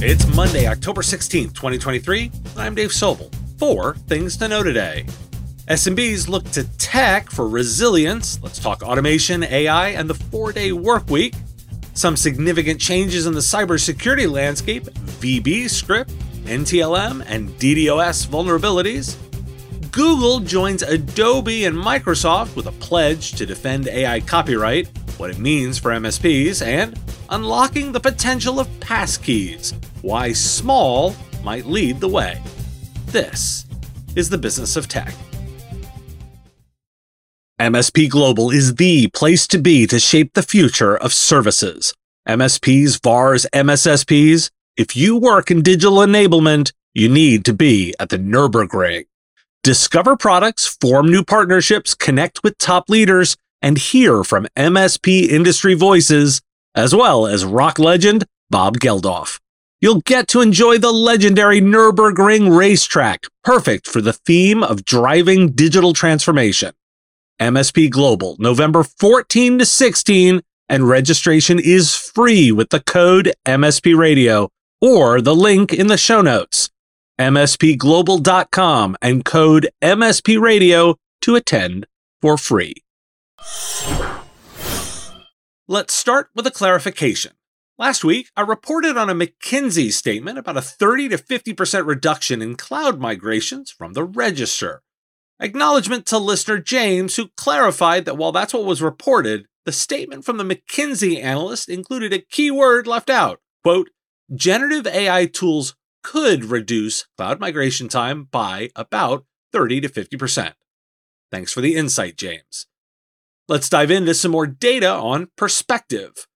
It's Monday, October 16th, 2023. I'm Dave Sobel. Four things to know today. SMBs look to tech for resilience. Let's talk automation, AI, and the four day work week. Some significant changes in the cybersecurity landscape VB script, NTLM, and DDoS vulnerabilities. Google joins Adobe and Microsoft with a pledge to defend AI copyright, what it means for MSPs, and unlocking the potential of passkeys, why small might lead the way. This is the business of tech. MSP Global is the place to be to shape the future of services. MSPs, VARs, MSSPs. If you work in digital enablement, you need to be at the Nürburgring. Discover products, form new partnerships, connect with top leaders, and hear from MSP industry voices, as well as rock legend Bob Geldof. You'll get to enjoy the legendary Nürburgring racetrack, perfect for the theme of driving digital transformation. MSP Global, November 14 to 16, and registration is free with the code MSP Radio or the link in the show notes. MSPglobal.com and code MSP Radio to attend for free. Let's start with a clarification. Last week, I reported on a McKinsey statement about a 30 to 50% reduction in cloud migrations from the register. Acknowledgement to listener James, who clarified that while that's what was reported, the statement from the McKinsey analyst included a key word left out. Quote, generative AI tools could reduce cloud migration time by about 30 to 50%. Thanks for the insight, James. Let's dive into some more data on perspective.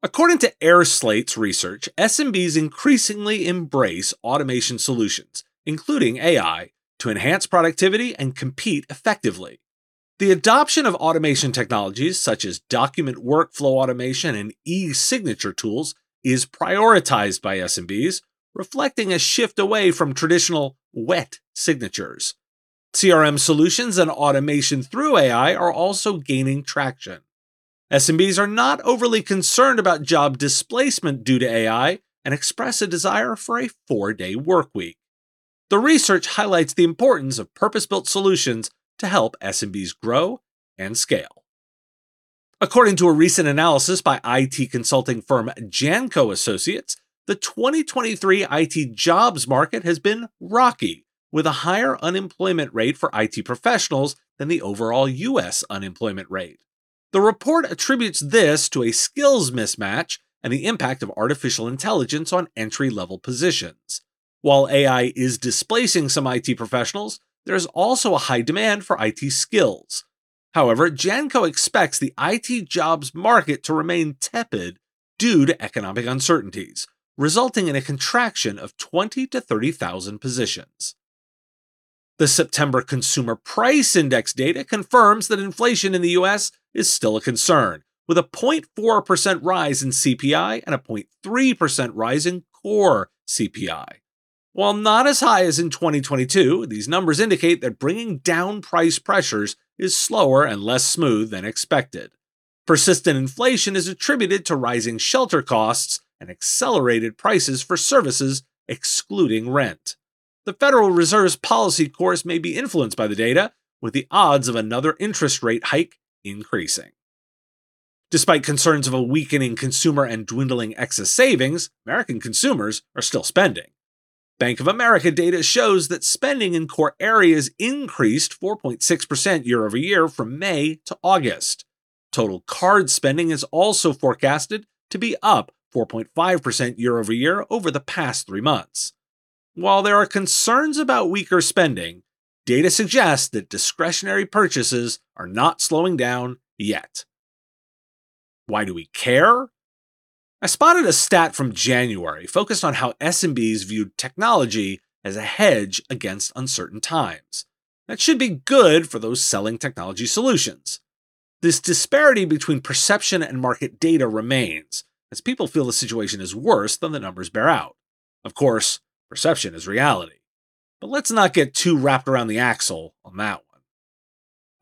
According to AirSlate's research, SMBs increasingly embrace automation solutions, including AI, to enhance productivity and compete effectively. The adoption of automation technologies such as document workflow automation and e signature tools is prioritized by SMBs, reflecting a shift away from traditional wet signatures. CRM solutions and automation through AI are also gaining traction. SMBs are not overly concerned about job displacement due to AI and express a desire for a four day work week. The research highlights the importance of purpose built solutions to help SMBs grow and scale. According to a recent analysis by IT consulting firm Janco Associates, the 2023 IT jobs market has been rocky, with a higher unemployment rate for IT professionals than the overall US unemployment rate. The report attributes this to a skills mismatch and the impact of artificial intelligence on entry level positions. While AI is displacing some IT professionals, there is also a high demand for IT skills. However, Janco expects the IT jobs market to remain tepid due to economic uncertainties, resulting in a contraction of 20 to 30,000 positions. The September Consumer Price Index data confirms that inflation in the US is still a concern, with a 0.4% rise in CPI and a 0.3% rise in core CPI. While not as high as in 2022, these numbers indicate that bringing down price pressures is slower and less smooth than expected. Persistent inflation is attributed to rising shelter costs and accelerated prices for services excluding rent. The Federal Reserve's policy course may be influenced by the data, with the odds of another interest rate hike increasing. Despite concerns of a weakening consumer and dwindling excess savings, American consumers are still spending. Bank of America data shows that spending in core areas increased 4.6% year over year from May to August. Total card spending is also forecasted to be up 4.5% year over year over the past three months. While there are concerns about weaker spending, data suggests that discretionary purchases are not slowing down yet. Why do we care? I spotted a stat from January focused on how SMBs viewed technology as a hedge against uncertain times. That should be good for those selling technology solutions. This disparity between perception and market data remains, as people feel the situation is worse than the numbers bear out. Of course, perception is reality. But let's not get too wrapped around the axle on that one.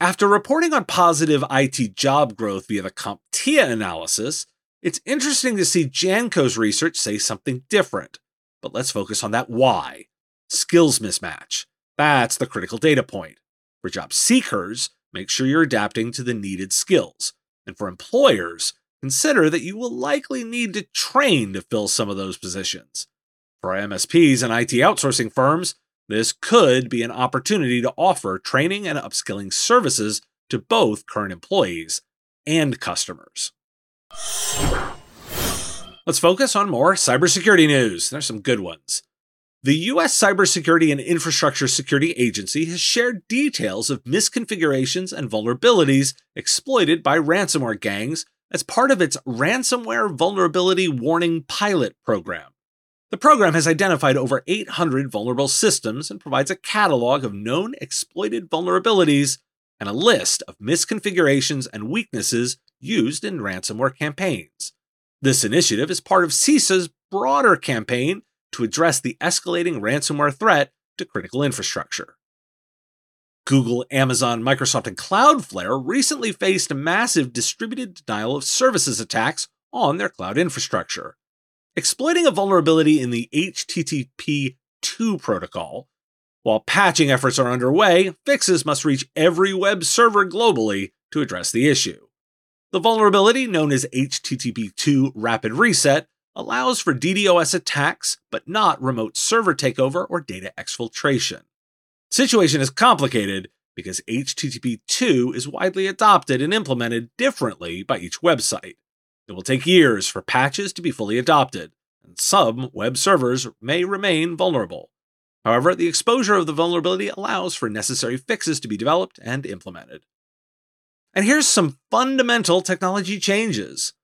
After reporting on positive IT job growth via the CompTIA analysis, it's interesting to see Janco's research say something different. but let's focus on that why. Skills mismatch. That's the critical data point. For job seekers, make sure you're adapting to the needed skills. And for employers, consider that you will likely need to train to fill some of those positions. For MSPs and IT outsourcing firms, this could be an opportunity to offer training and upskilling services to both current employees and customers. Let's focus on more cybersecurity news. There's some good ones. The US Cybersecurity and Infrastructure Security Agency has shared details of misconfigurations and vulnerabilities exploited by ransomware gangs as part of its Ransomware Vulnerability Warning Pilot program. The program has identified over 800 vulnerable systems and provides a catalog of known exploited vulnerabilities and a list of misconfigurations and weaknesses used in ransomware campaigns. This initiative is part of CISA's broader campaign to address the escalating ransomware threat to critical infrastructure. Google, Amazon, Microsoft, and Cloudflare recently faced massive distributed denial of services attacks on their cloud infrastructure. Exploiting a vulnerability in the HTTP 2 protocol, while patching efforts are underway, fixes must reach every web server globally to address the issue. The vulnerability, known as HTTP 2 Rapid Reset, allows for DDoS attacks, but not remote server takeover or data exfiltration. Situation is complicated because HTTP 2 is widely adopted and implemented differently by each website. It will take years for patches to be fully adopted, and some web servers may remain vulnerable. However, the exposure of the vulnerability allows for necessary fixes to be developed and implemented. And here's some fundamental technology changes.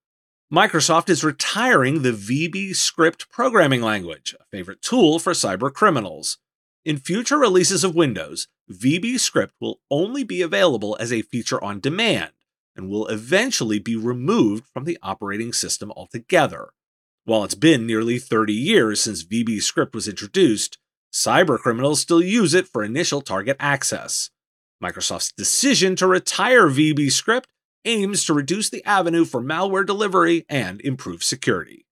Microsoft is retiring the VB script programming language, a favorite tool for cyber criminals. In future releases of Windows, VB script will only be available as a feature on demand and will eventually be removed from the operating system altogether. While it's been nearly 30 years since VB script was introduced, cybercriminals still use it for initial target access. Microsoft's decision to retire VB script aims to reduce the avenue for malware delivery and improve security.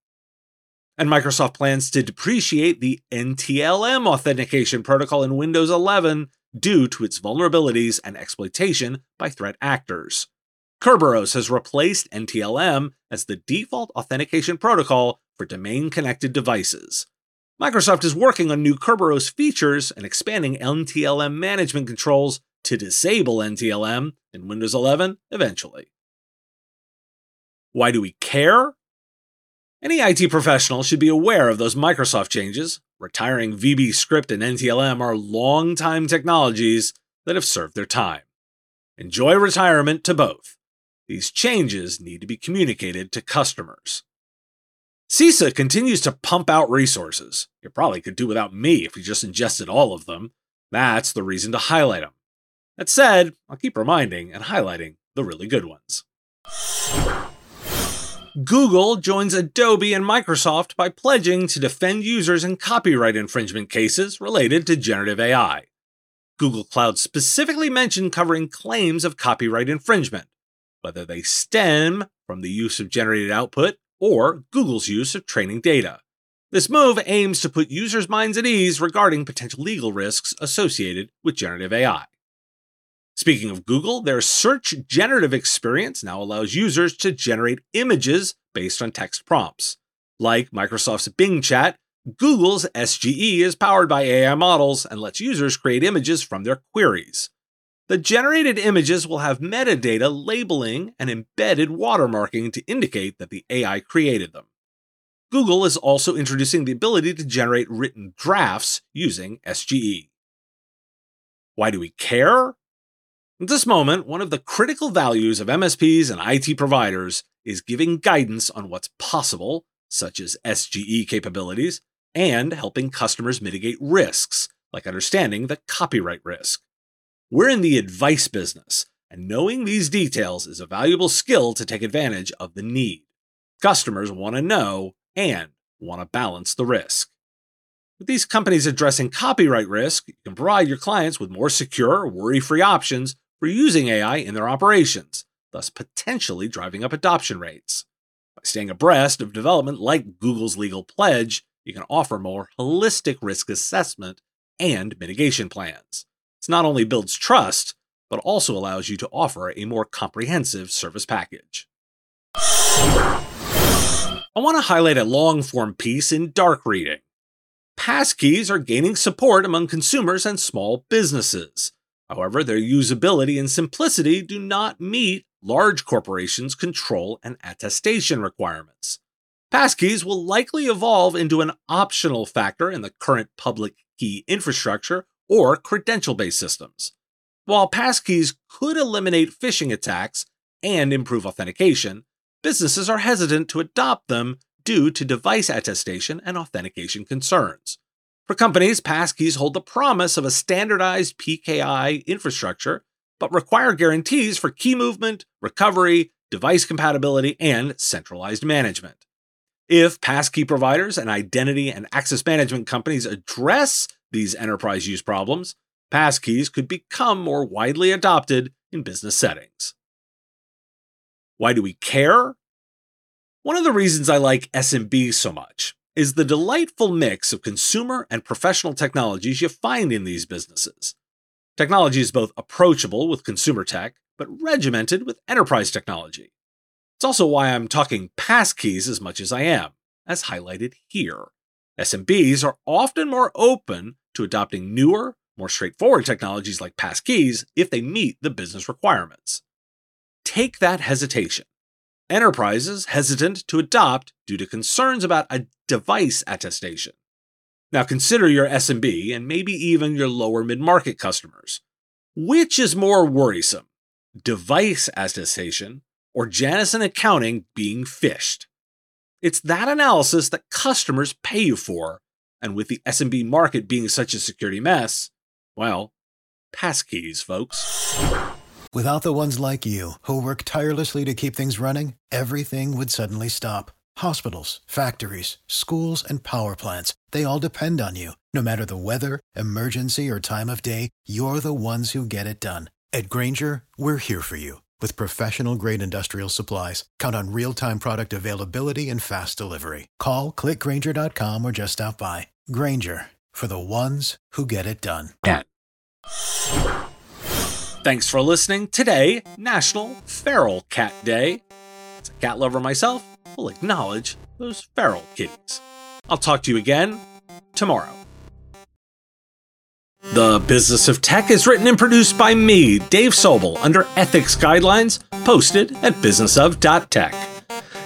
And Microsoft plans to depreciate the NTLM authentication protocol in Windows 11 due to its vulnerabilities and exploitation by threat actors. Kerberos has replaced NTLM as the default authentication protocol for domain connected devices. Microsoft is working on new Kerberos features and expanding NTLM management controls to disable NTLM in Windows 11 eventually. Why do we care? Any IT professional should be aware of those Microsoft changes. Retiring VB script and NTLM are long-time technologies that have served their time. Enjoy retirement to both. These changes need to be communicated to customers. CISA continues to pump out resources. You probably could do without me if you just ingested all of them. That's the reason to highlight them. That said, I'll keep reminding and highlighting the really good ones. Google joins Adobe and Microsoft by pledging to defend users in copyright infringement cases related to generative AI. Google Cloud specifically mentioned covering claims of copyright infringement, whether they stem from the use of generated output or Google's use of training data. This move aims to put users' minds at ease regarding potential legal risks associated with generative AI. Speaking of Google, their search generative experience now allows users to generate images based on text prompts. Like Microsoft's Bing Chat, Google's SGE is powered by AI models and lets users create images from their queries. The generated images will have metadata labeling and embedded watermarking to indicate that the AI created them. Google is also introducing the ability to generate written drafts using SGE. Why do we care? At this moment, one of the critical values of MSPs and IT providers is giving guidance on what's possible, such as SGE capabilities, and helping customers mitigate risks, like understanding the copyright risk. We're in the advice business, and knowing these details is a valuable skill to take advantage of the need. Customers want to know and want to balance the risk. With these companies addressing copyright risk, you can provide your clients with more secure, worry free options for using AI in their operations, thus potentially driving up adoption rates. By staying abreast of development like Google's legal pledge, you can offer more holistic risk assessment and mitigation plans. This not only builds trust, but also allows you to offer a more comprehensive service package. I want to highlight a long form piece in dark reading. Passkeys are gaining support among consumers and small businesses. However, their usability and simplicity do not meet large corporations' control and attestation requirements. Passkeys will likely evolve into an optional factor in the current public key infrastructure or credential based systems. While passkeys could eliminate phishing attacks and improve authentication, businesses are hesitant to adopt them due to device attestation and authentication concerns. For companies, passkeys hold the promise of a standardized PKI infrastructure, but require guarantees for key movement, recovery, device compatibility, and centralized management. If passkey providers and identity and access management companies address these enterprise use problems, passkeys could become more widely adopted in business settings. Why do we care? One of the reasons I like SMB so much is the delightful mix of consumer and professional technologies you find in these businesses. Technology is both approachable with consumer tech, but regimented with enterprise technology. It's also why I'm talking passkeys as much as I am, as highlighted here. SMBs are often more open to adopting newer, more straightforward technologies like passkeys if they meet the business requirements. Take that hesitation. Enterprises hesitant to adopt due to concerns about a device attestation. Now consider your SMB and maybe even your lower mid market customers. Which is more worrisome, device attestation or Janice in accounting being phished? It's that analysis that customers pay you for, and with the SMB market being such a security mess, well, passkeys, folks. Without the ones like you, who work tirelessly to keep things running, everything would suddenly stop. Hospitals, factories, schools, and power plants, they all depend on you. No matter the weather, emergency, or time of day, you're the ones who get it done. At Grainger, we're here for you with professional grade industrial supplies. Count on real time product availability and fast delivery. Call clickgrainger.com or just stop by. Grainger for the ones who get it done. Thanks for listening. Today, National Feral Cat Day. As a cat lover myself, will acknowledge those feral kitties. I'll talk to you again tomorrow. The Business of Tech is written and produced by me, Dave Sobel, under ethics guidelines posted at businessof.tech.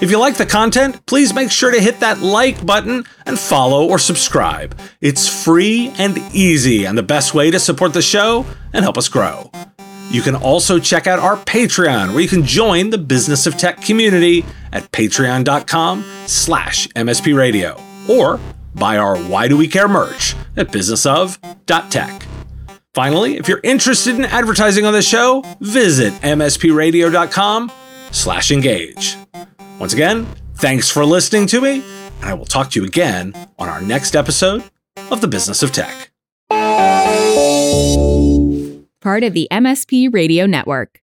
If you like the content, please make sure to hit that like button and follow or subscribe. It's free and easy and the best way to support the show and help us grow. You can also check out our Patreon, where you can join the Business of Tech community at patreon.com slash mspradio, or buy our Why Do We Care merch at businessof.tech. Finally, if you're interested in advertising on the show, visit mspradio.com slash engage. Once again, thanks for listening to me, and I will talk to you again on our next episode of The Business of Tech part of the MSP Radio Network.